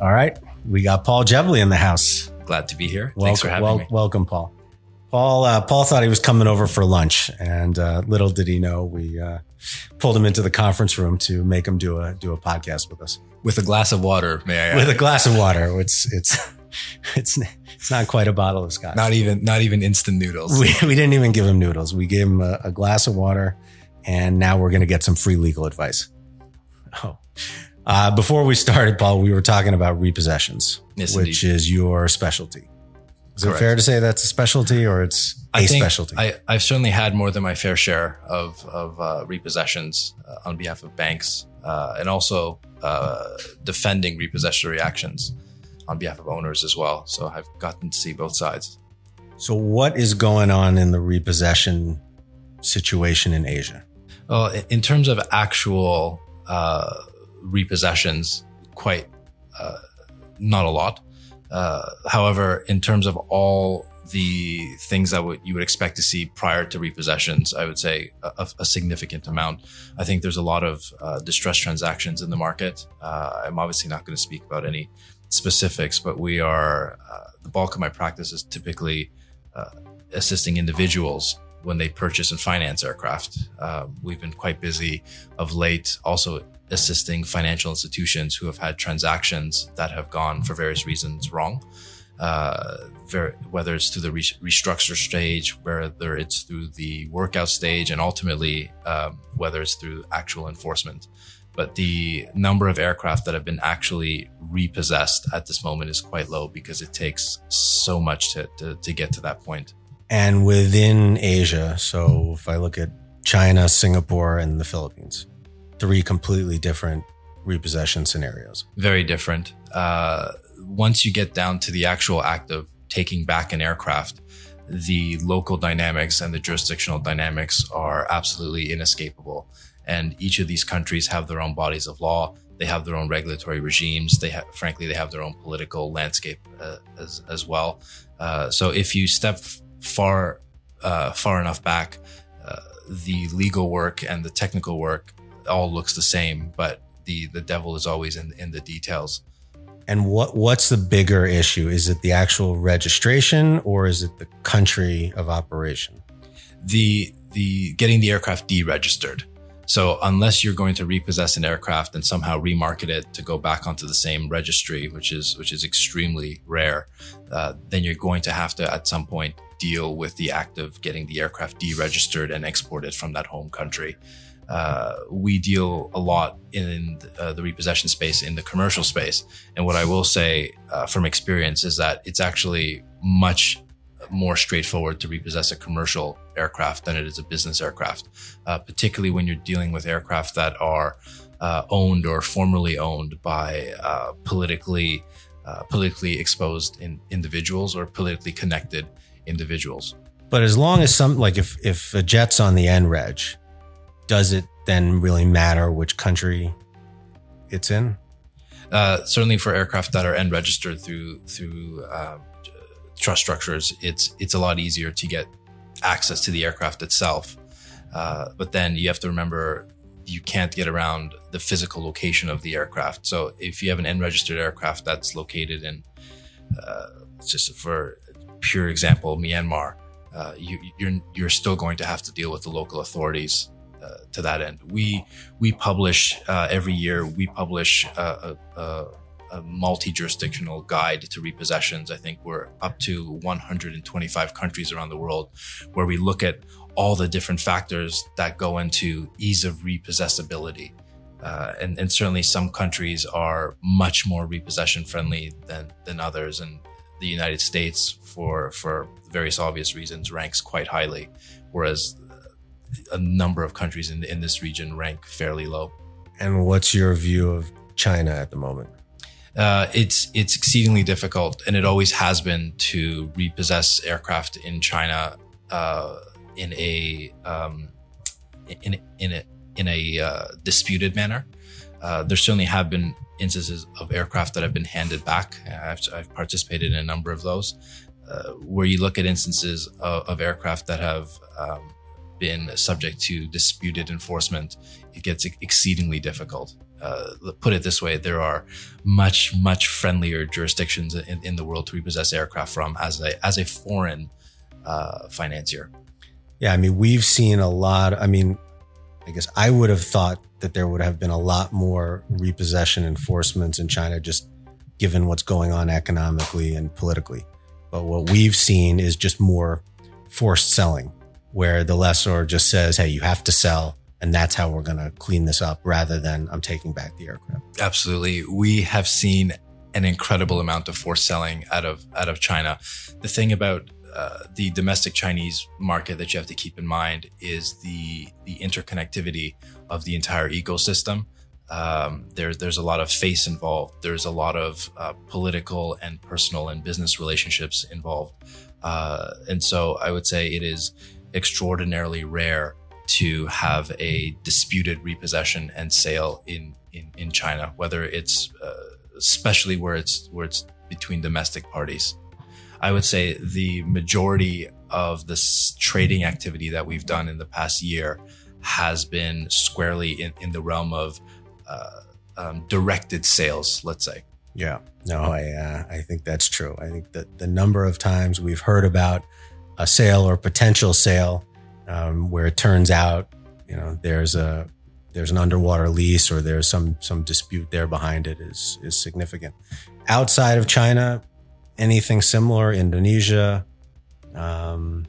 All right. We got Paul Jebely in the house. Glad to be here. Welcome, Thanks for having wel- me. Welcome, Paul. Paul, uh, Paul thought he was coming over for lunch, and uh, little did he know we uh, pulled him into the conference room to make him do a do a podcast with us With a glass of water, may I add? with a glass of water. It's it's it's it's not quite a bottle of scotch. not even not even instant noodles. we, we didn't even give him noodles. We gave him a, a glass of water, and now we're going to get some free legal advice. Oh, uh, before we started, Paul, we were talking about repossessions, Yes, which indeed. is your specialty. Is it fair to say that's a specialty, or it's a I specialty? I, I've certainly had more than my fair share of, of uh, repossessions uh, on behalf of banks uh, and also uh, defending repossession reactions on behalf of owners as well. So I've gotten to see both sides. so, what is going on in the repossession situation in Asia? Well, in terms of actual uh, repossessions, quite uh, not a lot. Uh, however, in terms of all the things that you would expect to see prior to repossessions, I would say a, a significant amount. I think there's a lot of uh, distressed transactions in the market. Uh, I'm obviously not going to speak about any specifics, but we are uh, the bulk of my practice is typically uh, assisting individuals when they purchase and finance aircraft. Uh, we've been quite busy of late, also assisting financial institutions who have had transactions that have gone for various reasons wrong. Uh, ver- whether it's through the re- restructure stage, whether it's through the workout stage, and ultimately um, whether it's through actual enforcement. But the number of aircraft that have been actually repossessed at this moment is quite low because it takes so much to, to, to get to that point. And within Asia, so if I look at China, Singapore, and the Philippines, three completely different repossession scenarios. very different. Uh, once you get down to the actual act of taking back an aircraft, the local dynamics and the jurisdictional dynamics are absolutely inescapable. And each of these countries have their own bodies of law. They have their own regulatory regimes. They have, frankly, they have their own political landscape uh, as, as well. Uh, so if you step far, uh, far enough back, uh, the legal work and the technical work all looks the same, but the the devil is always in in the details. And what what's the bigger issue? Is it the actual registration or is it the country of operation? The the getting the aircraft deregistered. So unless you're going to repossess an aircraft and somehow remarket it to go back onto the same registry, which is which is extremely rare, uh, then you're going to have to at some point deal with the act of getting the aircraft deregistered and exported from that home country. Uh, we deal a lot in uh, the repossession space in the commercial space, and what I will say uh, from experience is that it's actually much more straightforward to repossess a commercial aircraft than it is a business aircraft, uh, particularly when you're dealing with aircraft that are uh, owned or formerly owned by uh, politically politically exposed in individuals or politically connected individuals. But as long as some like if if a jet's on the N reg, does it then really matter which country it's in? Uh, certainly for aircraft that are N registered through through uh, trust structures, it's it's a lot easier to get access to the aircraft itself. Uh, but then you have to remember you can't get around the physical location of the aircraft. So if you have an N registered aircraft that's located in, uh, just for pure example, Myanmar, uh, you, you're you're still going to have to deal with the local authorities uh, to that end. We we publish uh, every year. We publish uh, a, a, a multi-jurisdictional guide to repossessions. I think we're up to 125 countries around the world, where we look at all the different factors that go into ease of repossessibility. Uh, and, and certainly some countries are much more repossession friendly than, than others. And the United States, for, for various obvious reasons, ranks quite highly, whereas a number of countries in, in this region rank fairly low. And what's your view of China at the moment? Uh, it's it's exceedingly difficult, and it always has been to repossess aircraft in China uh, in a um, in in a in a uh, disputed manner. Uh, there certainly have been instances of aircraft that have been handed back. I've, I've participated in a number of those, uh, where you look at instances of, of aircraft that have um, been subject to disputed enforcement. It gets exceedingly difficult. uh, put it this way: there are much much friendlier jurisdictions in, in the world to repossess aircraft from as a as a foreign uh, financier. Yeah, I mean, we've seen a lot. I mean, I guess I would have thought that there would have been a lot more repossession enforcements in China, just given what's going on economically and politically. But what we've seen is just more forced selling, where the lessor just says, Hey, you have to sell. And that's how we're going to clean this up rather than I'm taking back the aircraft. Absolutely. We have seen an incredible amount of forced selling out of, out of China. The thing about uh, the domestic Chinese market that you have to keep in mind is the the interconnectivity of the entire ecosystem. Um, there's there's a lot of face involved. There's a lot of uh, political and personal and business relationships involved, uh, and so I would say it is extraordinarily rare to have a disputed repossession and sale in in, in China, whether it's uh, especially where it's where it's between domestic parties. I would say the majority of this trading activity that we've done in the past year has been squarely in, in the realm of uh, um, directed sales, let's say. Yeah, no, I uh, I think that's true. I think that the number of times we've heard about a sale or potential sale um, where it turns out, you know, there's a there's an underwater lease or there's some some dispute there behind it is is significant. Outside of China, anything similar? Indonesia, um,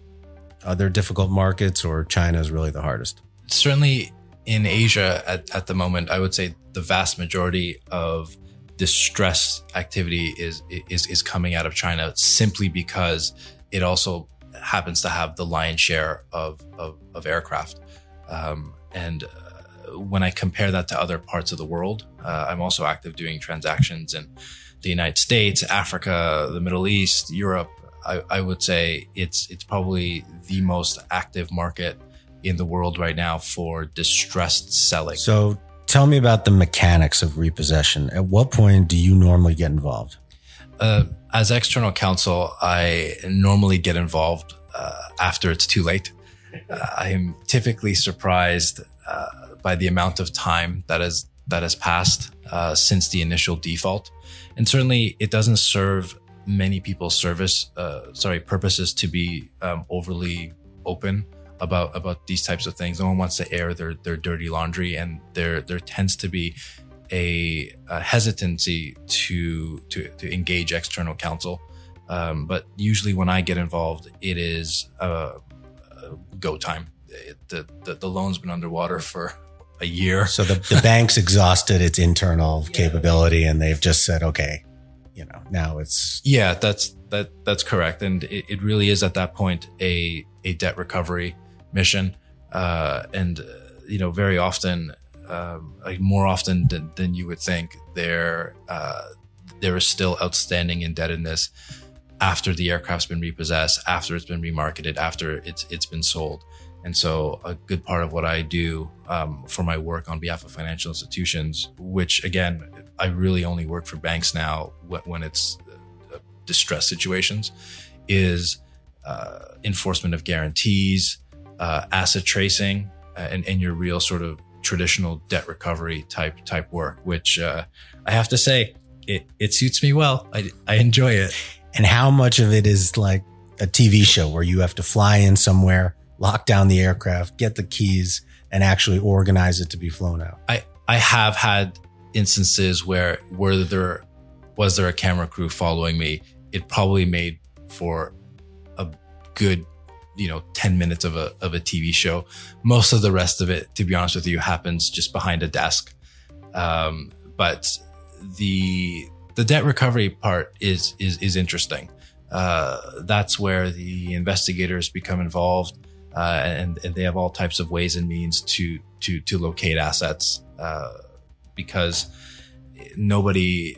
other difficult markets, or China is really the hardest? Certainly in Asia at, at the moment, I would say the vast majority of distress activity is is is coming out of China simply because it also happens to have the lion's share of of, of aircraft. Um, and uh, when I compare that to other parts of the world, uh, I'm also active doing transactions in the United States, Africa, the Middle East, Europe, I, I, would say it's it's probably the most active market in the world right now for distressed selling. So tell me about the mechanics of repossession. At what point do you normally get involved? Uh, as external counsel, I normally get involved uh, after it's too late. Uh, I am typically surprised uh, by the amount of time that has that has passed uh, since the initial default. And certainly it doesn't serve many people's service uh, sorry purposes to be um, overly open about about these types of things. No one wants to air their their dirty laundry and there there tends to be a, a hesitancy to to to engage external counsel. Um, but usually when I get involved it is a, a go time. The, the the loan's been underwater for a year. So the, the bank's exhausted its internal yeah. capability and they've just said, okay, you know, now it's. Yeah, that's, that, that's correct. And it, it really is at that point a, a debt recovery mission. Uh, and, uh, you know, very often, um, like more often than, than you would think, there, uh, there is still outstanding indebtedness after the aircraft's been repossessed, after it's been remarketed, after it's, it's been sold. And so, a good part of what I do um, for my work on behalf of financial institutions, which again, I really only work for banks now when it's uh, distress situations, is uh, enforcement of guarantees, uh, asset tracing, uh, and, and your real sort of traditional debt recovery type type work. Which uh, I have to say, it it suits me well. I I enjoy it. And how much of it is like a TV show where you have to fly in somewhere? Lock down the aircraft, get the keys, and actually organize it to be flown out. I, I have had instances where where there was there a camera crew following me. It probably made for a good, you know, 10 minutes of a of a TV show. Most of the rest of it, to be honest with you, happens just behind a desk. Um, but the the debt recovery part is is is interesting. Uh, that's where the investigators become involved uh, and, and, they have all types of ways and means to to to locate assets uh, because nobody.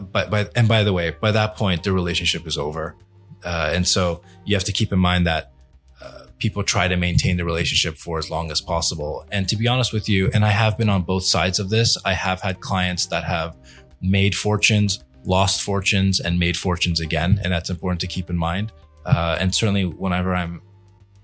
But by and by the way, by that point, the relationship is over, uh, and so you have to keep in mind that uh, people try to maintain the relationship for as long as possible. And to be honest with you, and I have been on both sides of this. I have had clients that have made fortunes, lost fortunes, and made fortunes again, and that's important to keep in mind. Uh, and certainly, whenever I'm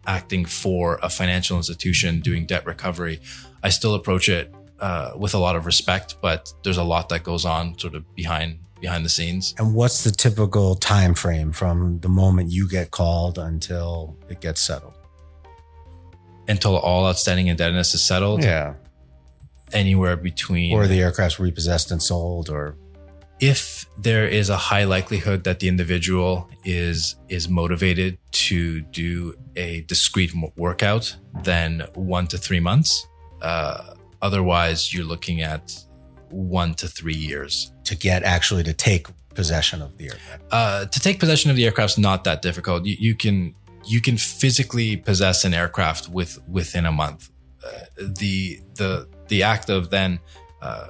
acting for a financial institution doing debt recovery, I still approach it uh, with a lot of respect, but there's a lot that goes on sort of behind behind the scenes. And what's the typical time frame from the moment you get called until it gets settled? Until all outstanding indebtedness is settled. Yeah. Anywhere between or the aircraft's repossessed and sold or if there is a high likelihood that the individual is is motivated to do a discrete workout, then one to three months. Uh, otherwise, you're looking at one to three years to get actually to take possession of the aircraft. Uh, to take possession of the aircraft is not that difficult. You, you, can you can physically possess an aircraft with within a month. Uh, the the the act of then uh,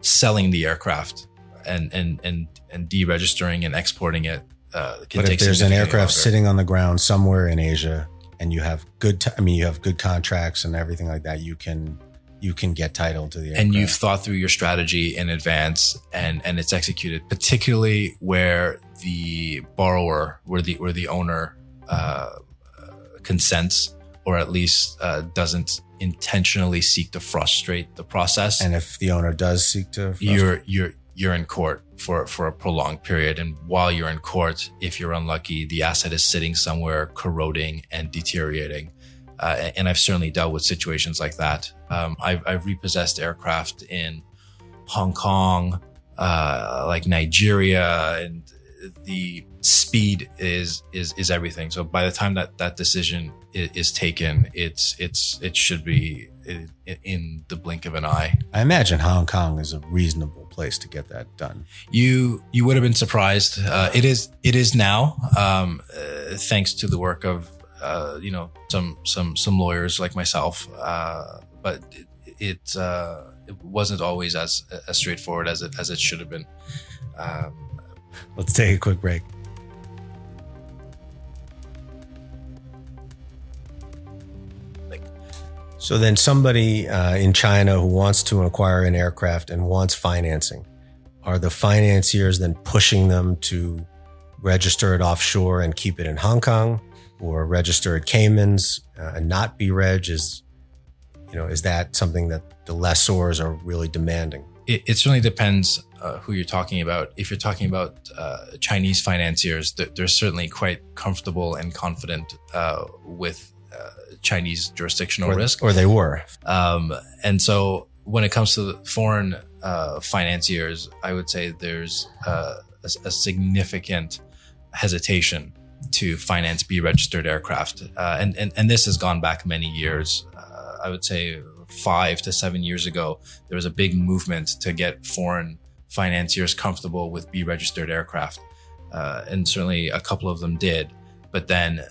selling the aircraft and and and and deregistering and exporting it. Uh, but if there's an aircraft longer. sitting on the ground somewhere in Asia, and you have good, t- I mean, you have good contracts and everything like that, you can you can get title to the aircraft. and you've thought through your strategy in advance and and it's executed particularly where the borrower where the where the owner uh, consents or at least uh, doesn't intentionally seek to frustrate the process and if the owner does seek to frustrate- you're you're you're in court for, for a prolonged period. And while you're in court, if you're unlucky, the asset is sitting somewhere corroding and deteriorating. Uh, and I've certainly dealt with situations like that. Um, I've, I've, repossessed aircraft in Hong Kong, uh, like Nigeria, and the speed is is is everything. So by the time that that decision is, is taken, it's it's it should be in, in the blink of an eye. I imagine Hong Kong is a reasonable place to get that done. You you would have been surprised. Uh, it is it is now, um, uh, thanks to the work of uh, you know some some some lawyers like myself. Uh, but it it, uh, it, wasn't always as as straightforward as it as it should have been. Um, Let's take a quick break. So then, somebody uh, in China who wants to acquire an aircraft and wants financing, are the financiers then pushing them to register it offshore and keep it in Hong Kong, or register at Caymans uh, and not be reg? Is you know is that something that the lessors are really demanding? It, it certainly depends uh, who you're talking about. If you're talking about uh, Chinese financiers, they're, they're, certainly quite comfortable and confident uh, with uh, Chinese jurisdictional or, risk, or they were. Um, and so, when it comes to foreign uh, financiers, I would say there's uh, a, a, significant hesitation to finance B registered aircraft, uh, and, and and this has gone back many years. Uh, I would say five to seven years ago, there was a big movement to get foreign financiers comfortable with B registered aircraft, uh, and certainly a couple of them did. But then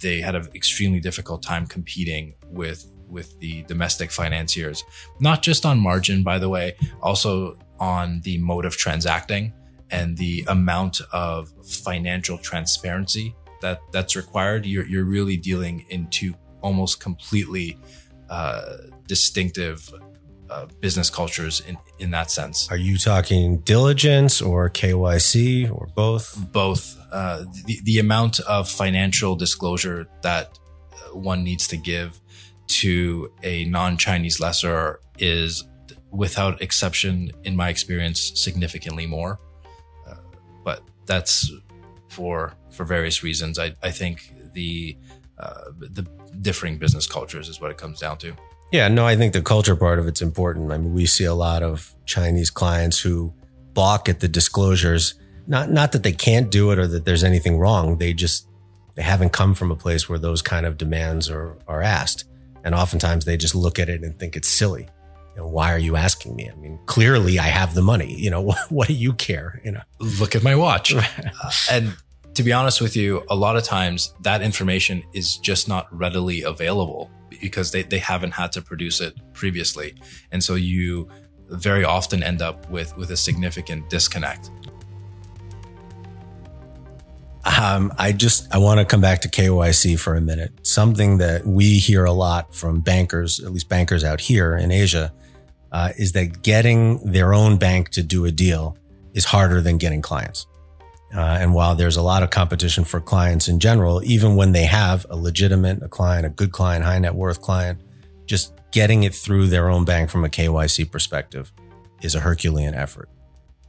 they had an extremely difficult time competing with with the domestic financiers, not just on margin, by the way, also on the mode of transacting and the amount of financial transparency that that's required. You're you're really dealing into almost completely uh, distinctive uh, business cultures in, in that sense. Are you talking diligence or KYC or both? Both. Uh, the, the amount of financial disclosure that uh, one needs to give to a non Chinese lessor is, without exception, in my experience, significantly more. Uh, but that's for for various reasons. I, I think the uh, the differing business cultures is what it comes down to. Yeah, no, I think the culture part of it's important. I mean, we see a lot of Chinese clients who balk at the disclosures. Not not that they can't do it or that there's anything wrong. They just they haven't come from a place where those kind of demands are are asked. And oftentimes they just look at it and think it's silly. You know, why are you asking me? I mean, clearly I have the money. You know, what, what do you care? You know, look at my watch. uh, and to be honest with you, a lot of times that information is just not readily available because they, they haven't had to produce it previously. And so you very often end up with, with a significant disconnect. Um, I just I want to come back to KYC for a minute. Something that we hear a lot from bankers, at least bankers out here in Asia, uh, is that getting their own bank to do a deal is harder than getting clients. Uh, and while there's a lot of competition for clients in general, even when they have a legitimate a client, a good client, high net worth client, just getting it through their own bank from a KYC perspective is a Herculean effort.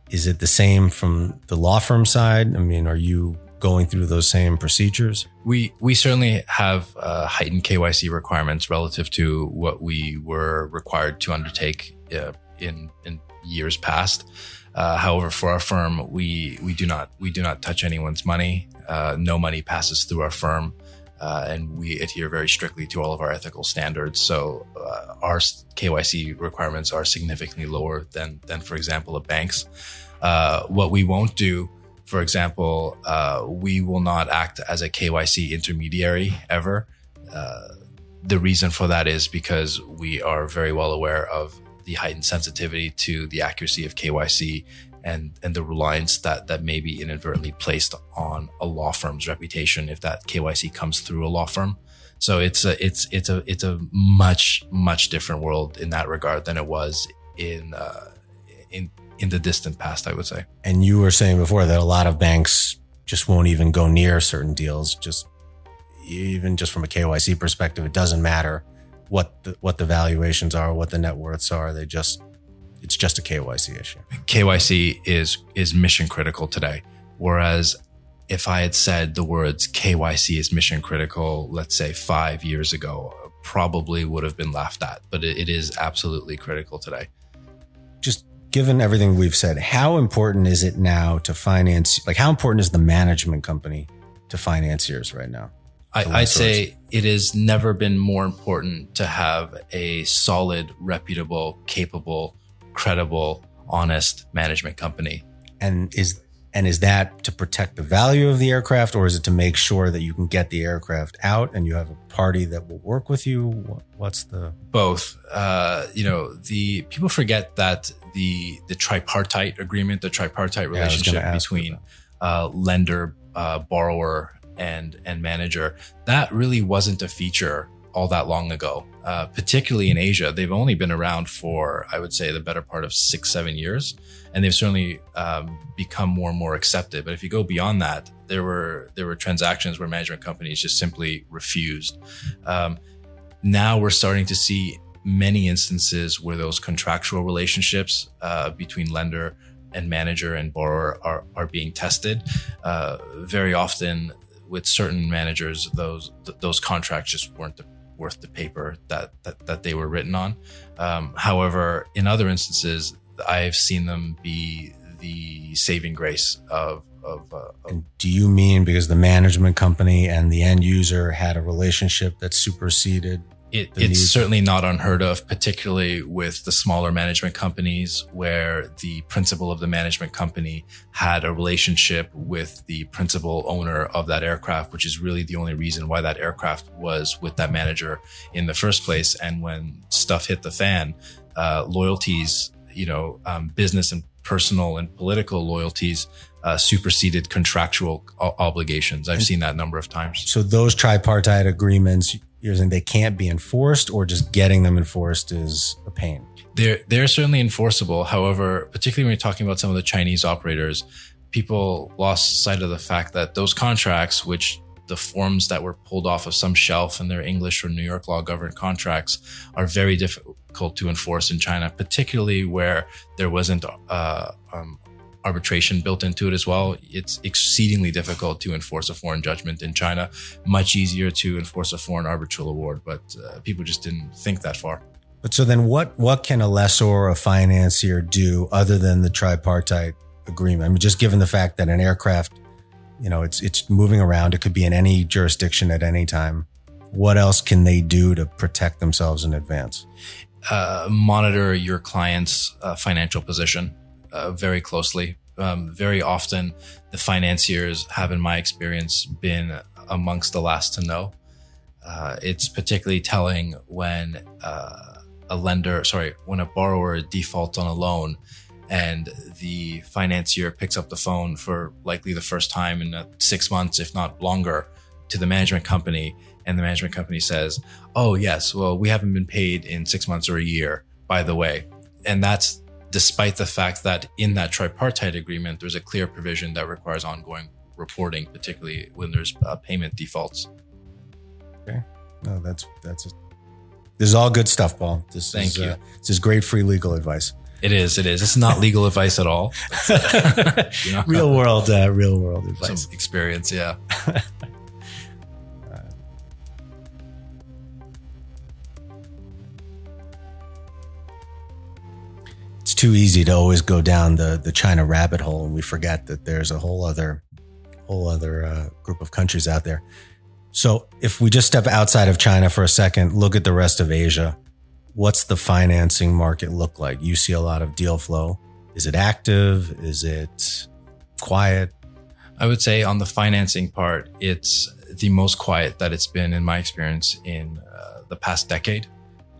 Is it the same from the law firm side? I mean, are you going through those same procedures? We we certainly have uh, heightened KYC requirements relative to what we were required to undertake uh, in in years past. Uh, however, for our firm, we we do not we do not touch anyone's money. Uh, no money passes through our firm. Uh, and we adhere very strictly to all of our ethical standards. So uh, our KYC requirements are significantly lower than, than for example, a bank's. Uh, what we won't do, for example, uh, we will not act as a KYC intermediary ever. Uh, the reason for that is because we are very well aware of the heightened sensitivity to the accuracy of KYC and and the reliance that that may be inadvertently placed on a law firm's reputation if that KYC comes through a law firm. So it's a it's it's a it's a much much different world in that regard than it was in uh, in in the distant past, I would say. And you were saying before that a lot of banks just won't even go near certain deals. Just even just from a KYC perspective, it doesn't matter what the, what the valuations are, what the net worths are. They just it's just a KYC issue. KYC is is mission critical today. Whereas if I had said the words KYC is mission critical, let's say five years ago, probably would have been laughed at. But it, it is absolutely critical today. Just given everything we've said, how important is it now to finance? Like, how important is the management company to financiers right now? I, would say it has never been more important to have a solid, reputable, capable credible, honest management company. And is and is that to protect the value of the aircraft, or is it to make sure that you can get the aircraft out and you have a party that will work with you? What's the both? Uh, you know, the people forget that the the tripartite agreement, the tripartite relationship yeah, between uh, lender, uh, borrower, and and manager, that really wasn't a feature all that long ago, uh, particularly in Asia. They've only been around for, I would say, the better part of six, seven years, and they've certainly um, become more and more accepted. But if you go beyond that, there were there were transactions where management companies just simply refused. Um, now we're starting to see many instances where those contractual relationships uh, between lender and manager and borrower are, are being tested. Uh, very often, with certain managers, those th- those contracts just weren't worth the paper that that, that they were written on. Um, however, in other instances, I've seen them be the saving grace of. Of, uh, of do you mean because the management company and the end user had a relationship that superseded it, it's certainly not unheard of, particularly with the smaller management companies where the principal of the management company had a relationship with the principal owner of that aircraft, which is really the only reason why that aircraft was with that manager in the first place. And when stuff hit the fan, uh, loyalties, you know, um, business and personal and political loyalties uh, superseded contractual obligations. I've seen that a number of times. So those tripartite agreements, you're saying they can't be enforced, or just getting them enforced is a pain. They're they're certainly enforceable. However, particularly when you're talking about some of the Chinese operators, people lost sight of the fact that those contracts, which the forms that were pulled off of some shelf and their English or New York law governed contracts are very difficult to enforce in China, particularly where there wasn't uh, um, arbitration built into it as well. It's exceedingly difficult to enforce a foreign judgment in China. Much easier to enforce a foreign arbitral award, but uh, people just didn't think that far. But so then, what what can a lessor or a financier do other than the tripartite agreement? I mean, just given the fact that an aircraft, you know, it's it's moving around. It could be in any jurisdiction at any time. What else can they do to protect themselves in advance? Uh, monitor your client's uh, financial position uh, very closely. Um, very often, the financiers have, in my experience, been amongst the last to know. Uh, it's particularly telling when uh, a lender, sorry, when a borrower defaults on a loan and the financier picks up the phone for likely the first time in six months, if not longer, to the management company. And the management company says, Oh, yes, well, we haven't been paid in six months or a year, by the way. And that's despite the fact that in that tripartite agreement, there's a clear provision that requires ongoing reporting, particularly when there's uh, payment defaults. Okay, no, that's that's a, This is all good stuff, Paul. This Thank is, you. Uh, this is great free legal advice. It is. It is. It's not legal advice at all. You know? real world, uh, real world advice. Experience. Yeah. Too easy to always go down the the China rabbit hole, and we forget that there's a whole other whole other uh, group of countries out there. So, if we just step outside of China for a second, look at the rest of Asia. What's the financing market look like? You see a lot of deal flow. Is it active? Is it quiet? I would say on the financing part, it's the most quiet that it's been in my experience in uh, the past decade.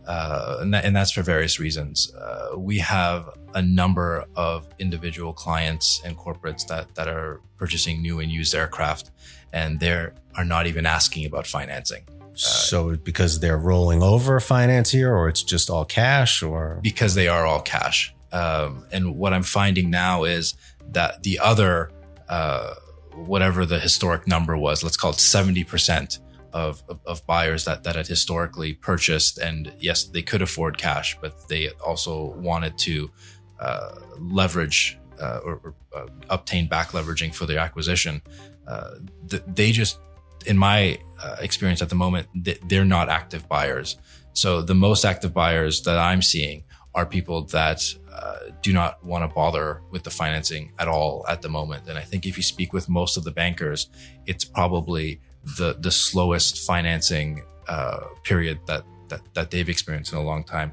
Uh, and, that, and that's for various reasons. Uh, we have a number of individual clients and corporates that, that are purchasing new and used aircraft, and they are not even asking about financing so, because they're rolling over a financier, or it's just all cash, or because they are all cash. Um, and what I'm finding now is that the other, uh, whatever the historic number was, let's call it 70% of, of, of, buyers that, that had historically purchased. And yes, they could afford cash, but they also wanted to uh, leverage uh, or, or uh, obtain back leveraging for their acquisition. Uh, th- they just, in my uh, experience at the moment, th- they're not active buyers. So the most active buyers that I'm seeing are people that uh, do not want to bother with the financing at all at the moment. And I think if you speak with most of the bankers, it's probably the the slowest financing uh, period that, that that they've experienced in a long time.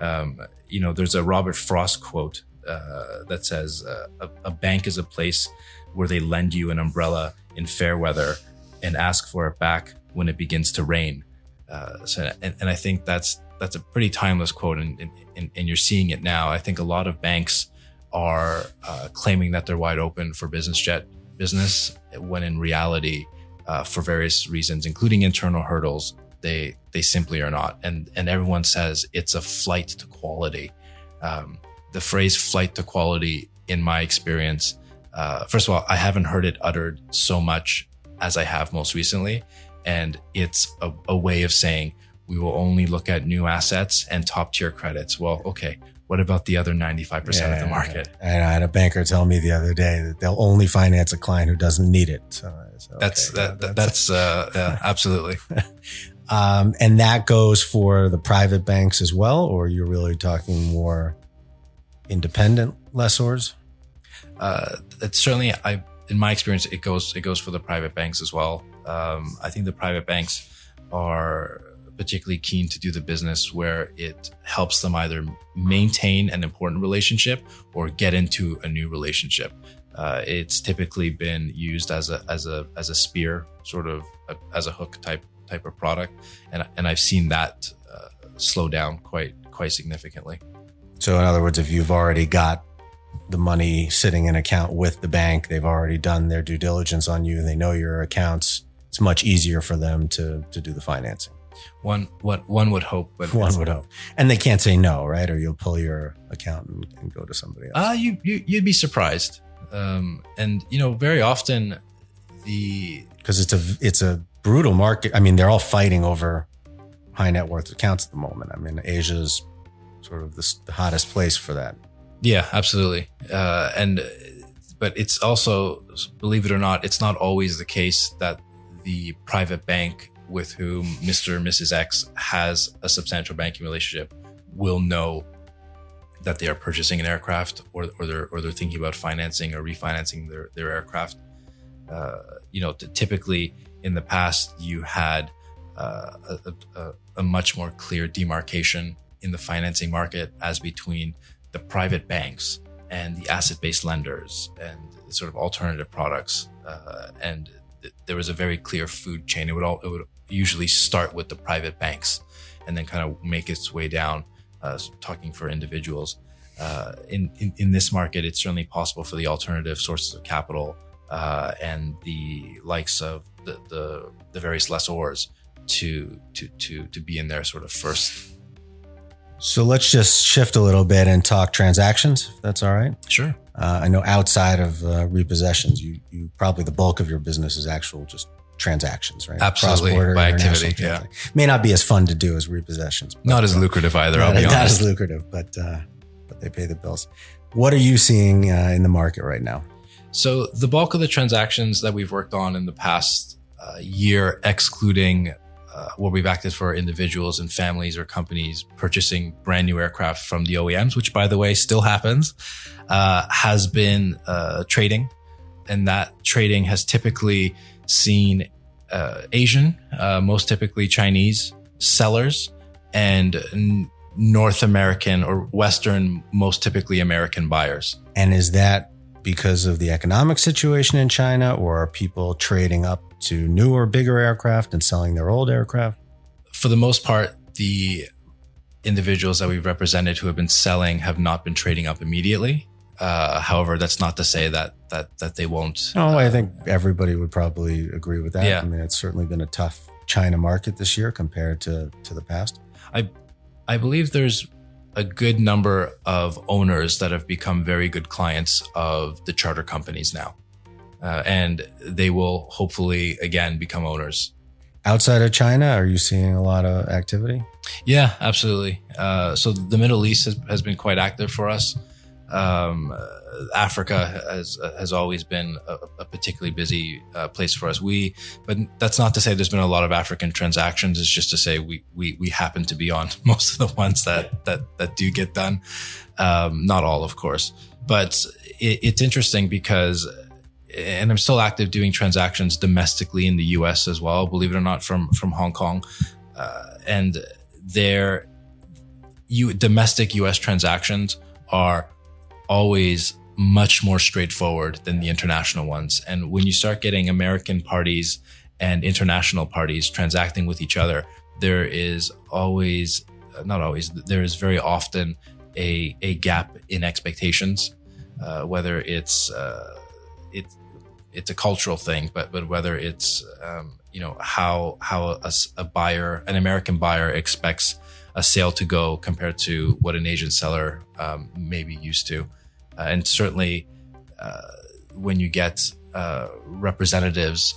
Um, you know, there's a Robert Frost quote uh, that says, uh, a, "A bank is a place where they lend you an umbrella in fair weather and ask for it back when it begins to rain." Uh, so, and, and I think that's that's a pretty timeless quote, and, and, and, you're seeing it now. I think a lot of banks are uh, claiming that they're wide open for business jet business, when in reality, uh, for various reasons, including internal hurdles, they they simply are not. And and everyone says it's a flight to quality. Um, the phrase "flight to quality," in my experience, uh, first of all, I haven't heard it uttered so much as I have most recently, and it's a, a way of saying we will only look at new assets and top tier credits. Well, okay. What about the other 95% yeah, of the market? And I had a banker tell me the other day that they'll only finance a client who doesn't need it. So, okay, that's, that, that's, that's, uh, yeah, absolutely. um, and that goes for the private banks as well, or you're really talking more independent lessors? Uh, it's certainly, I, in my experience, it goes, it goes for the private banks as well. Um, I think the private banks are particularly keen to do the business where it helps them either maintain an important relationship or get into a new relationship. Uh, it's typically been used as a as a as a spear, sort of a, as a hook type type of product, and and I've seen that uh, slow down quite quite significantly. So, in other words, if you've already got the money sitting in account with the bank, they've already done their due diligence on you, they know your accounts. It's much easier for them to to do the financing. One what one would hope, but one would hope, and they can't say no, right? Or you'll pull your account and, and go to somebody else. Ah, uh, you, you you'd be surprised, um, and you know, very often the because it's a it's a brutal market. I mean, they're all fighting over high net worth accounts at the moment. I mean, Asia's sort of the, the hottest place for that. Yeah, absolutely, uh, and but it's also, believe it or not, it's not always the case that the private bank with whom Mr. and Mrs. X has a substantial banking relationship will know that they are purchasing an aircraft or, or they're or they're thinking about financing or refinancing their, their aircraft. Uh, you know, typically in the past you had uh, a, a, a much more clear demarcation in the financing market as between the private banks and the asset-based lenders and sort of alternative products. Uh, and th- there was a very clear food chain. It would all it would usually start with the private banks and then kind of make its way down, uh, talking for individuals. Uh, in, in, in this market, it's certainly possible for the alternative sources of capital uh, and the likes of the, the, the various lessors to to to to be in there sort of first. So let's just shift a little bit and talk transactions, if that's all right. Sure. Uh, I know outside of uh, repossessions, you you probably the bulk of your business is actual just transactions, right? Absolutely, Cross-border by activity, yeah. May not be as fun to do as repossessions. Not as uh, lucrative either. I'll be not as lucrative, but uh, but they pay the bills. What are you seeing uh, in the market right now? So the bulk of the transactions that we've worked on in the past uh, year, excluding uh, what we've acted for individuals and families or companies purchasing brand new aircraft from the OEMs, which by the way still happens, uh, has been uh, trading, and that trading has typically seen uh, Asian, uh, most typically Chinese sellers, and n- North American or Western, most typically American buyers. And is that because of the economic situation in China, or are people trading up to newer, bigger aircraft and selling their old aircraft? for the most part, the individuals that we've represented who have been selling have not been trading up immediately. Uh, however, that's not to say that that that they won't. Oh, I uh, think everybody would probably agree with that. Yeah. I mean, it's certainly been a tough China market this year compared to to the past. I I believe there's a good number of owners that have become very good clients of the charter companies now, uh, and they will hopefully again become owners. Outside of China, are you seeing a lot of activity? Yeah, absolutely. Uh, so the Middle East has, has been quite active for us. Um, uh, Africa has has always been a, a particularly busy uh, place for us. We, but that's not to say there's been a lot of African transactions. It's just to say we we we happen to be on most of the ones that that that do get done. Um, not all, of course, but it, it's interesting because and I'm still active doing transactions domestically in the U.S. as well. Believe it or not, from from Hong Kong, uh, and their you domestic U.S. transactions are always much more straightforward than the international ones. And when you start getting American parties and international parties transacting with each other, there is always not always there is very often a a gap in expectations, uh, whether it's uh, it's it's a cultural thing, but but whether it's um, you know how how a buyer, an American buyer, expects a sale to go compared to what an Asian seller um, may be used to, uh, and certainly uh, when you get uh, representatives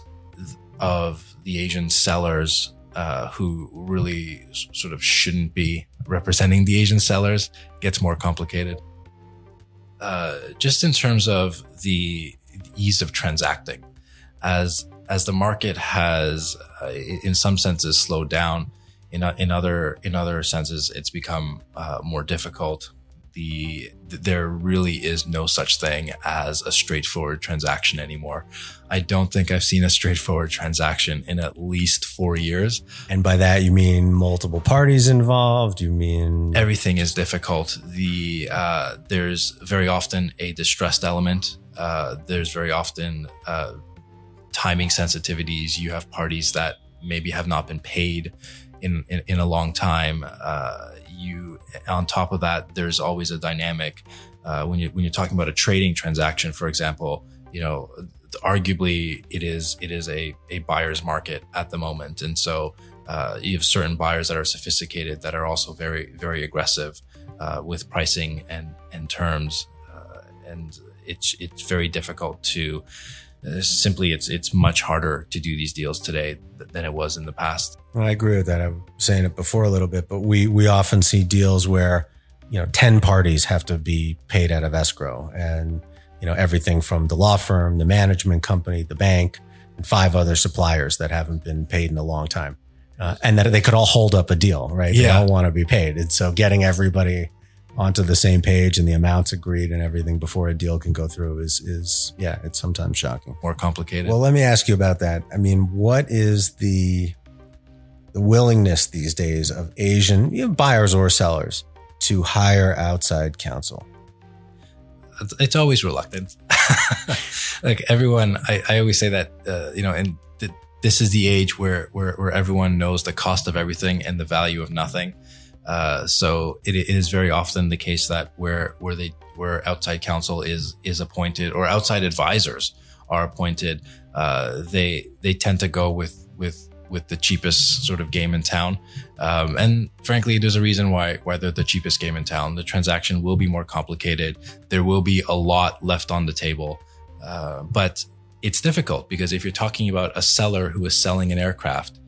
of the Asian sellers uh, who really sort of shouldn't be representing the Asian sellers, gets more complicated. Uh, just in terms of the ease of transacting, as as the market has, uh, in some senses, slowed down, in in other in other senses, it's become uh, more difficult. The there really is no such thing as a straightforward transaction anymore. I don't think I've seen a straightforward transaction in at least four years. And by that, you mean multiple parties involved? You mean everything is difficult. The uh, there's very often a distressed element. Uh, there's very often uh, timing sensitivities. You have parties that maybe have not been paid in in, in a long time. Uh, you on top of that, there's always a dynamic uh, when you when you're talking about a trading transaction, for example. You know, arguably it is it is a a buyer's market at the moment, and so uh, you have certain buyers that are sophisticated that are also very very aggressive uh, with pricing and and terms, uh, and it's it's very difficult to simply it's it's much harder to do these deals today than it was in the past. Well, I agree with that. I was saying it before a little bit, but we we often see deals where you know ten parties have to be paid out of escrow, and you know everything from the law firm, the management company, the bank, and five other suppliers that haven't been paid in a long time, uh, and that they could all hold up a deal, right? They Yeah. all want to be paid, and so getting everybody onto the same page and the amounts agreed and everything before a deal can go through is is yeah, it's sometimes shocking. More complicated. Well, let me ask you about that. I mean, what is the the willingness these days of Asian you know, buyers or sellers to hire outside counsel? it's- it's always reluctant. like everyone, I, I always say that, uh, you know, and th- this is the age where, where, where everyone knows the cost of everything and the value of nothing. Uh, so it, it is very often the case that where, where they, where outside counsel is, is appointed or outside advisors are appointed, uh, they, they tend to go with, with, with the cheapest sort of game in town. Um, and frankly, there's a reason why, why they're the cheapest game in town. The transaction will be more complicated there will be a lot left on the table. Uh, but it's difficult because if you're talking about a seller who is selling an aircraft,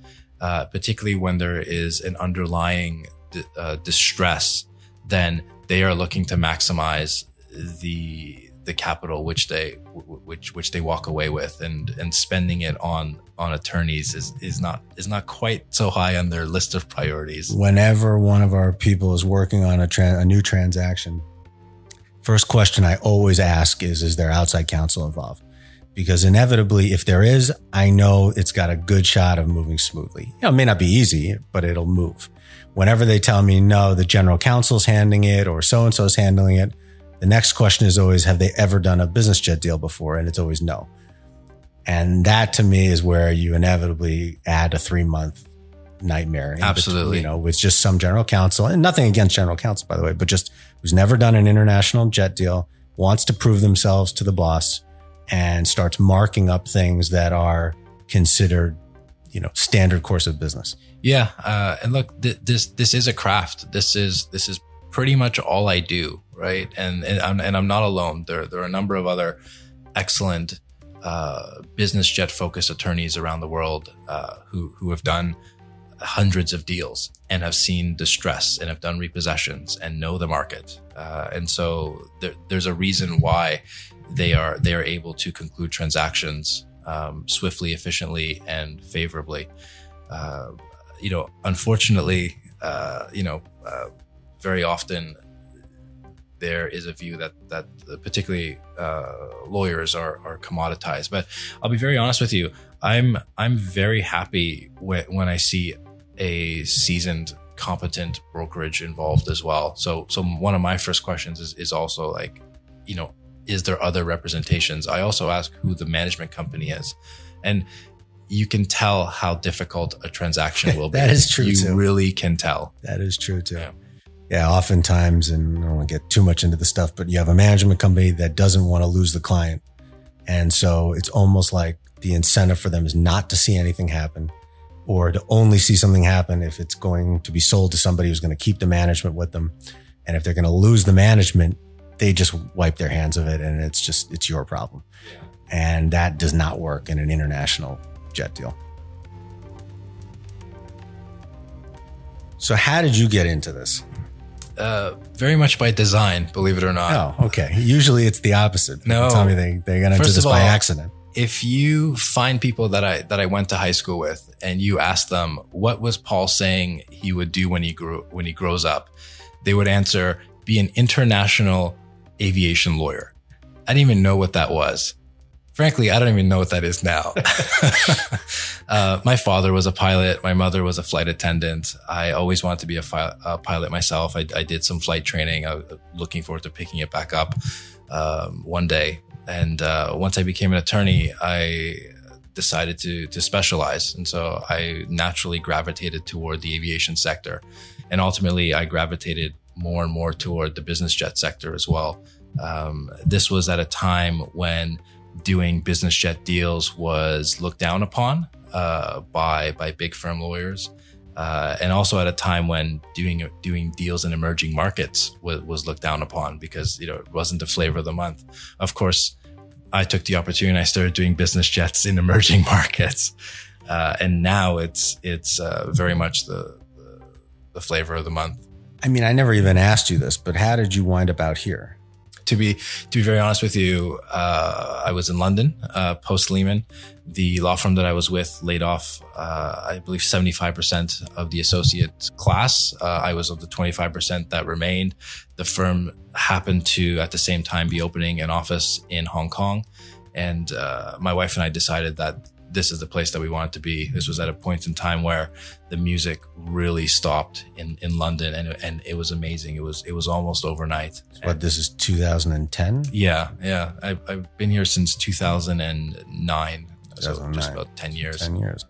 uh, particularly when there is an underlying uh, distress, then they are looking to maximize the the capital which they which which they walk away with. And and spending it on on attorneys is is not is not quite so high on their list of priorities. Whenever one of our people is working on a, tra- a new transaction first question i always ask is is there outside counsel involved? Because inevitably if there is i know it's got a good shot of moving smoothly. You know, it may not be easy but it'll move whenever they tell me no the general counsel's handling it or so and so's handling it the next question is always, have they ever done a business jet deal before? And it's always no. And that to me is where you inevitably add a three month nightmare. Absolutely. Between, you know, with just some general counsel and nothing against general counsel, by the way, but just who's never done an international jet deal, wants to prove themselves to the boss and starts marking up things that are considered, you know, standard course of business. Yeah. Uh, and look, th- this, this is a craft. This is, this is pretty much all I do right? And and I'm, and I'm not alone. There there are a number of other excellent uh, business jet focused attorneys around the world uh, who who have done hundreds of deals and have seen distress and have done repossessions and know the market. Uh, and so there, there's a reason why they are they are able to conclude transactions um, swiftly, efficiently, and favorably. Uh, you know, unfortunately, uh, you know, uh, very often there is a view that that particularly uh, lawyers are are commoditized. But I'll be very honest with you. I'm I'm very happy when when I see a seasoned, competent brokerage involved as well. So so one of my first questions is is also like, you know, is there other representations? I also ask who the management company is, and you can tell how difficult a transaction will be. that is true. You too. really can tell. That is true too. Yeah yeah, oftentimes, and I don't want to get too much into the stuff, but you have a management company that doesn't want to lose the client. And so it's almost like the incentive for them is not to see anything happen or to only see something happen if it's going to be sold to somebody who's going to keep the management with them. And if they're going to lose the management, they just wipe their hands of it and it's just, it's your problem. And that does not work in an international jet deal. So, how did you get into this? Uh, very much by design, believe it or not. Oh, okay. Usually it's the opposite. No, tell me they they're gonna do this all, by accident. If you find people that I that I went to high school with, and you ask them what was Paul saying he would do when he grew when he grows up, they would answer, "Be an international aviation lawyer." I didn't even know what that was. Frankly, I don't even know what that is now. uh, my father was a pilot. My mother was a flight attendant. I always wanted to be a, fi- a pilot myself. I, I, did some flight training. I was looking forward to picking it back up um, one day. And uh, once I became an attorney, I decided to to specialize, and so I naturally gravitated toward the aviation sector, and ultimately I gravitated more and more toward the business jet sector as well. Um, this was at a time when doing business jet deals was looked down upon uh, by by big firm lawyers, uh, and also at a time when doing doing deals in emerging markets was, was looked down upon because you know it wasn't the flavor of the month. Of course, I took the opportunity and I started doing business jets in emerging markets, uh, and now it's it's uh, very much the, the the flavor of the month. I mean, I never even asked you this, but how did you wind up out here? to be to be very honest with you, uh, I was in London uh, post Lehman. The law firm that I was with laid off, uh, I believe, seventy five percent of the associate class. Uh, I was of the twenty five percent that remained. The firm happened to at the same time be opening an office in Hong Kong, and uh, my wife and I decided that this is the place that we wanted to be. This was at a point in time where the music really stopped in, in London and, and it was amazing. It was, it was almost overnight. But this is 2010? Yeah. Yeah. I, I've been here since 2009. 2009. So just about 10 years. 10 years.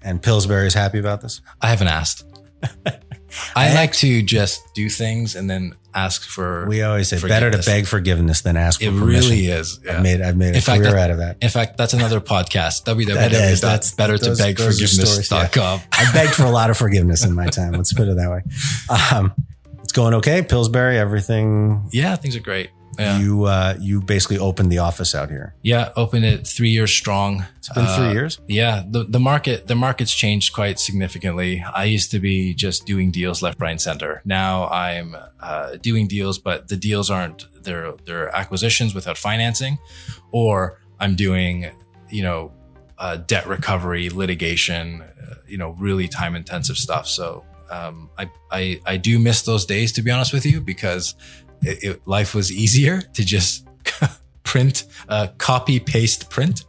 And Pillsbury is happy about this? I haven't asked. I like to just do things and then ask for. We always say better to beg forgiveness than ask for it permission. really is. Yeah. I've made I've made a in career fact, out of that. In fact, that's another podcast. that's better to www.bettertobegforgiveness.com. Yeah. I begged for a lot of forgiveness in my time. Let's put it that way. Um, it's going okay. Pillsbury, everything. Yeah, things are great. Yeah. You uh, you basically opened the office out here. Yeah, opened it three years strong. It's been three Uh, years. Yeah, the, the market the market's changed quite significantly. I used to be just doing deals left, right, and center. Now I'm uh, doing deals, but the deals aren't they're they're acquisitions without financing, or I'm doing you know uh, debt recovery, litigation, uh, you know really time intensive stuff. So um, I, I I do miss those days to be honest with you because it, it, life was easier to just print, uh, copy paste print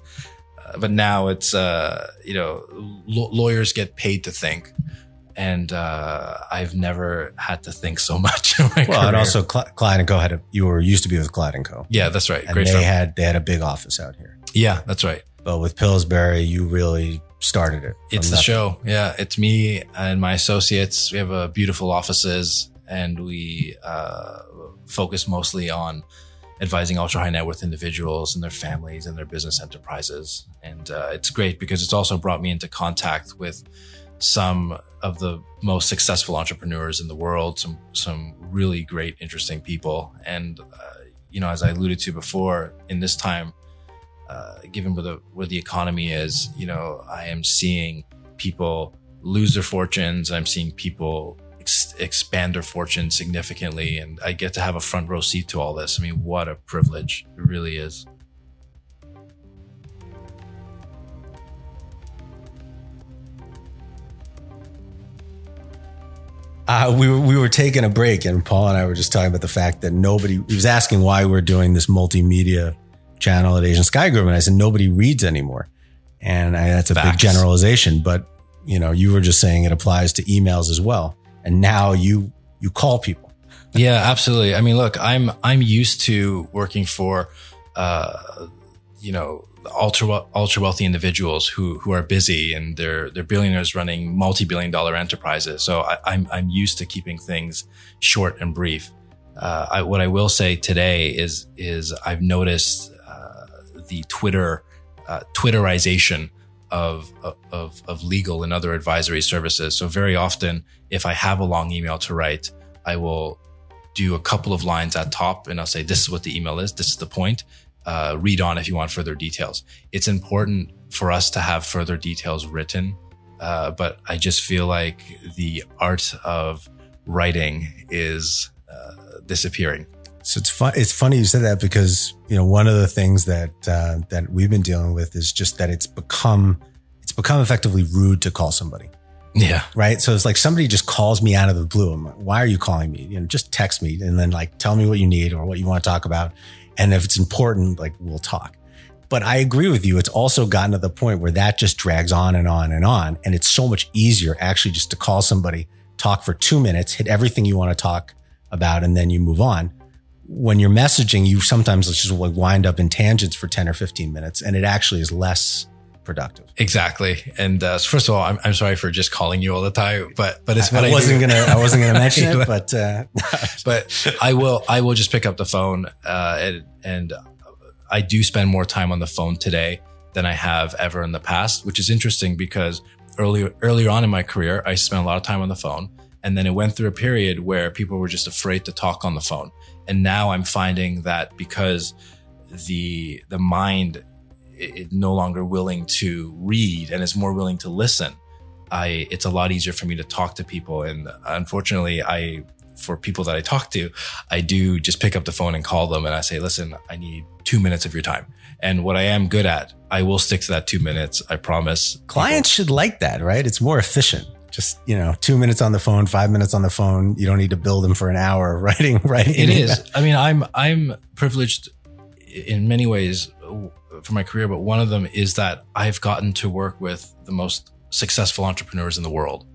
but now it's uh you know l- lawyers get paid to think and uh i've never had to think so much in my Well, and also Cl- Clyde and Co. had a, you were used to be with Clyde and Co. yeah that's right And great they firm. had they had a big office out here. yeah that's right But with Pillsbury, you really started it. it's the nothing. show yeah it's me and my associates we have a beautiful offices and we uh focus mostly on advising ultra high net worth individuals and their families and their business enterprises. And uh, it's great because it's also brought me into contact with some of the most successful entrepreneurs in the world some some really great interesting people. And uh, you know as i alluded to before in this time uh, given where the where the economy is you know i am seeing people lose their fortunes. I'm seeing people ex- expand their fortune significantly and i get to have a front row seat to all this i mean what a privilege it really is Uh, we were, we were taking a break, and Paul and I were just talking about the fact that nobody. He was asking why we're doing this multimedia channel at Asian Sky Group, and I said nobody reads anymore, and I, that's a big generalization. But you know, you were just saying it applies to emails as well, and now you you call people. Yeah, absolutely. I mean, look, I'm I'm used to working for, uh, you know, ultra ultra wealthy individuals who who are busy and they're they're billionaires running multi billion dollar enterprises. So I, I'm I'm used to keeping things short and brief. Uh, I, what I will say today is is I've noticed uh, the Twitter uh, Twitterization of, of of legal and other advisory services. So very often, if I have a long email to write, I will do a couple of lines at top and I'll say, this is what the email is. This is the point. Uh, read on if you want further details. It's important for us to have further details written. Uh, but I just feel like the art of writing is uh, disappearing. So it's fun. It's funny you said that because you know one of the things that uh, that we've been dealing with is just that it's become it's become effectively rude to call somebody. Yeah. right? So it's like somebody just calls me out of the blue. I'm like, why are you calling me? You know, just text me and then like tell me what you need or what you want to talk about. And if it's important, like we'll talk. But I agree with you. It's also gotten to the point where that just drags on and on and on. And it's so much easier actually just to call somebody, talk for two minutes, hit everything you want to talk about, and then you move on. When you're messaging, you sometimes just like wind up in tangents for 10 or 15 minutes, and it actually is less productive. Exactly. And uh, first of all, I'm, I'm sorry for just calling you all the time, but but it's what I, I, wasn't do. gonna I wasn't gonna mention it, but uh, but I will I will just pick up the phone uh, and, and I do spend more time on the phone today than I have ever in the past, which is interesting because earlier earlier on in my career I spent a lot of time on the phone, and then it went through a period where people were just afraid to talk on the phone, and now I'm finding that because the the mind is no longer willing to read and is more willing to listen. I it's a lot easier for me to talk to people, and unfortunately, I for people that I talk to, I do just pick up the phone and call them and I say, listen, I need two minutes of your time. And what I am good at, I will stick to that two minutes. I promise. clients should like that, right? It's more efficient. Just you know, two minutes on the phone, five minutes on the phone. You don't need to bill them for an hour writing. Writing. it is I mean, I'm I'm privileged in many ways for my career, but one of them is that I've gotten to work with the most successful entrepreneurs in the world,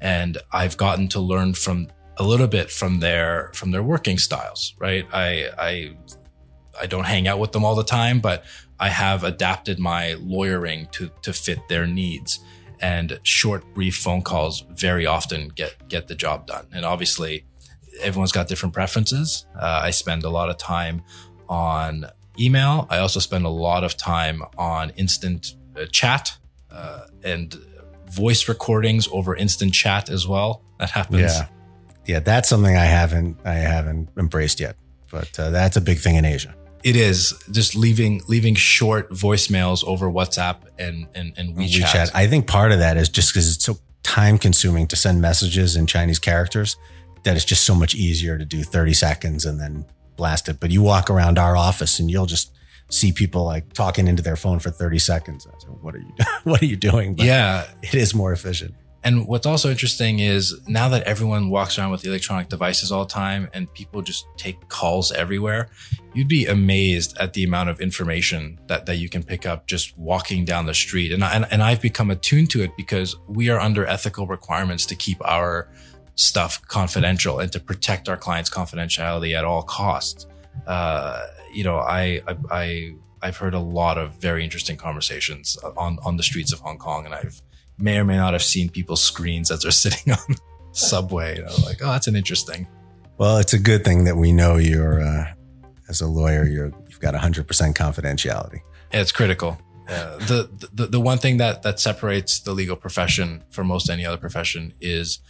and I've gotten to learn from a little bit from their from their working styles. Right? I I I don't hang out with them all the time, but I have adapted my lawyering to to fit their needs. And short, brief phone calls very often get get the job done. And obviously, everyone's got different preferences. Uh, I spend a lot of time on email. I also spend a lot of time on instant uh, chat uh, and voice recordings over instant chat as well. That happens. Yeah, yeah. That's something I haven't I haven't embraced yet. but uh, that's a big thing in Asia. It is just leaving leaving short voicemails over WhatsApp and and, and WeChat. WeChat. I think part of that is just because it's so time consuming to send messages in Chinese characters that it's just so much easier to do 30 seconds and then blast it. But you walk around our office and you'll just see people like talking into their phone for 30 seconds. what are you what are you doing? But yeah, it is more efficient. And what's also interesting is now that everyone walks around with electronic devices all the time and people just take calls everywhere, you'd be amazed at the amount of information that, that you can pick up just walking down the street. And, I, and, and I've become attuned to it because we are under ethical requirements to keep our stuff confidential and to protect our clients' confidentiality at all costs. Uh, you know, I, I, I I've heard a lot of very interesting conversations on, on the streets of Hong Kong, and I've may or may not have seen people's screens as they're sitting on subway. You know, like, oh, that's an interesting. Well, it's a good thing that we know you're, uh, as a lawyer, you're, you've got 100% confidentiality. It's critical. Uh, the, the the one thing that that separates the legal profession from most any other profession is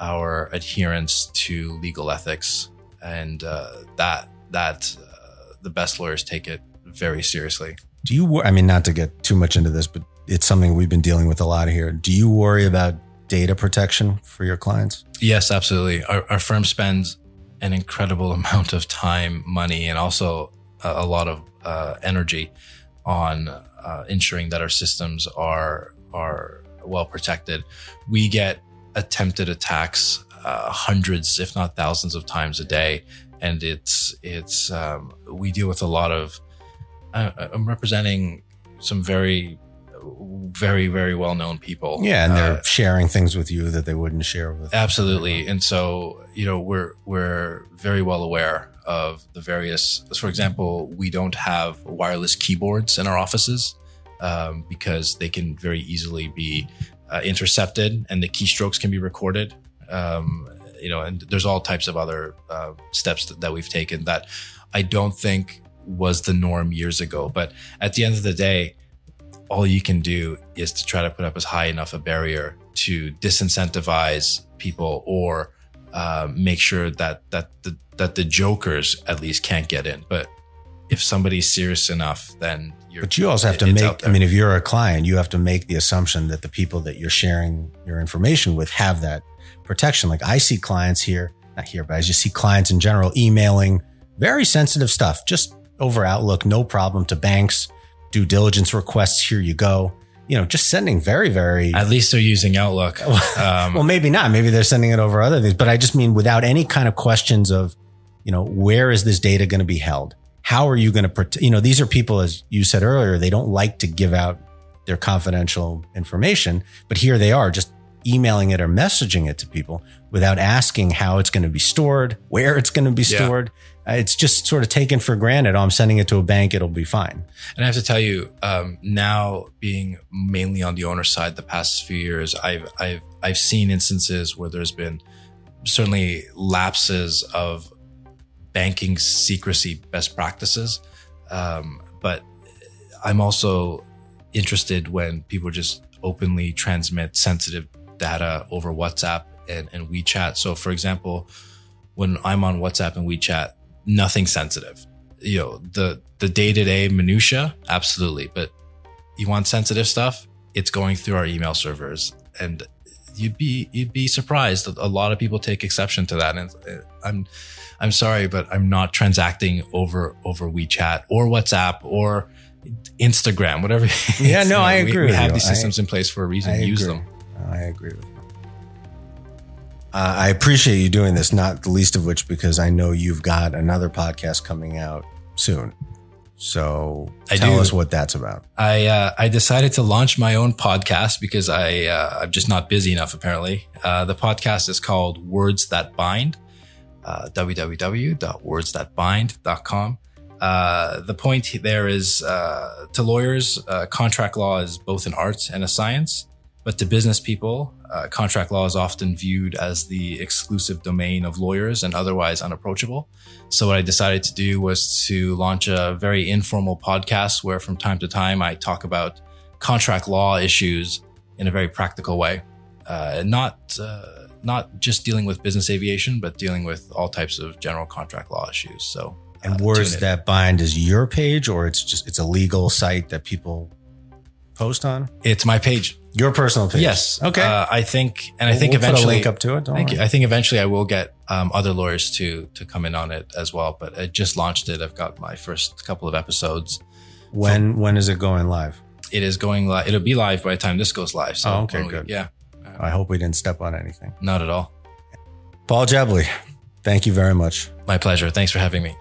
our adherence to legal ethics, and uh, that that uh, the best lawyers take it very seriously. Do you? I mean, not to get too much into this, but it's something we've been dealing with a lot here. Do you worry about data protection for your clients? Yes, absolutely. Our, our firm spends an incredible amount of time, money, and also a, a lot of uh, energy on uh, ensuring that our systems are are well protected. We get attempted attacks uh, hundreds, if not thousands, of times a day, and it's it's um, we deal with a lot of. Uh, I'm representing some very very very well known people. Yeah, and they're uh, sharing things with you that they wouldn't share with. Absolutely, and so you know we're we're very well aware of the various. For example, we don't have wireless keyboards in our offices um, because they can very easily be uh, intercepted, and the keystrokes can be recorded. Um, you know, and there's all types of other uh, steps that, that we've taken that I don't think was the norm years ago. But at the end of the day, all you can do is to try to put up as high enough a barrier to disincentivize people or uh, make sure that that the, that the jokers at least can't get in. But if somebody's serious enough, then you're. But you also have to make. I mean, if you're a client, you have to make the assumption that the people that you're sharing your information with have that protection. Like I see clients here, not here, but I just see clients in general emailing very sensitive stuff, just over Outlook, no problem to banks due diligence requests. Here you go. You know, just sending very, very. At least they're using Outlook. Um, well, maybe not. Maybe they're sending it over other things. But I just mean without any kind of questions of, you know, where is this data going to be held? How are you going to protect? You know, these are people, as you said earlier, they don't like to give out their confidential information, but here they are just emailing it or messaging it to people without asking how it's going to be stored, where it's going to be stored. Yeah it's just sort of taken for granted. Oh, I'm sending it to a bank. It'll be fine. And I have to tell you, um, now being mainly on the owner side the past few years, I've, I've, I've seen instances where there's been certainly lapses of banking secrecy best practices. Um, but I'm also interested when people just openly transmit sensitive data over WhatsApp and, and WeChat. So for example, when I'm on WhatsApp and WeChat, nothing sensitive. You know, the the day-to-day minutia, absolutely. But you want sensitive stuff, it's going through our email servers. And you'd be you'd be surprised. A lot of people take exception to that. And uh, I'm I'm sorry, but I'm not transacting over over WeChat or WhatsApp or Instagram, whatever. Yeah, no, you I agree. We, we have these systems I, in place for a reason. I Use agree. them. I agree with you. Uh, I appreciate you doing this, not the least of which because I know you've got another podcast coming out soon. So I tell do. us what that's about. I uh, I decided to launch my own podcast because I uh, I'm just not busy enough. Apparently, uh, the podcast is called Words That Bind. Uh, www.wordsthatbind.com. Uh, the point there is uh, to lawyers, uh, contract law is both an art and a science. But to business people, uh, contract law is often viewed as the exclusive domain of lawyers and otherwise unapproachable. So what I decided to do was to launch a very informal podcast where from time to time I talk about contract law issues in a very practical way. Uh, not, uh, not just dealing with business aviation, but dealing with all types of general contract law issues. So, And uh, Words. That Bind is your page, or it's just it's a legal site that people post on? it's my page. Your personal page. Yes. Okay. Uh, I think, and I think we'll put eventually, a link up to it. Thank you. I think eventually I will get um, other lawyers to to come in on it as well. But I just launched it. I've got my first couple of episodes. When when is it going live? It is going live. It'll be live by the time this goes live. So Oh, okay, we- good. yeah, I hope we didn't step on anything. not at all. Paul Jebely, thank you very much. My pleasure. Thanks for having me.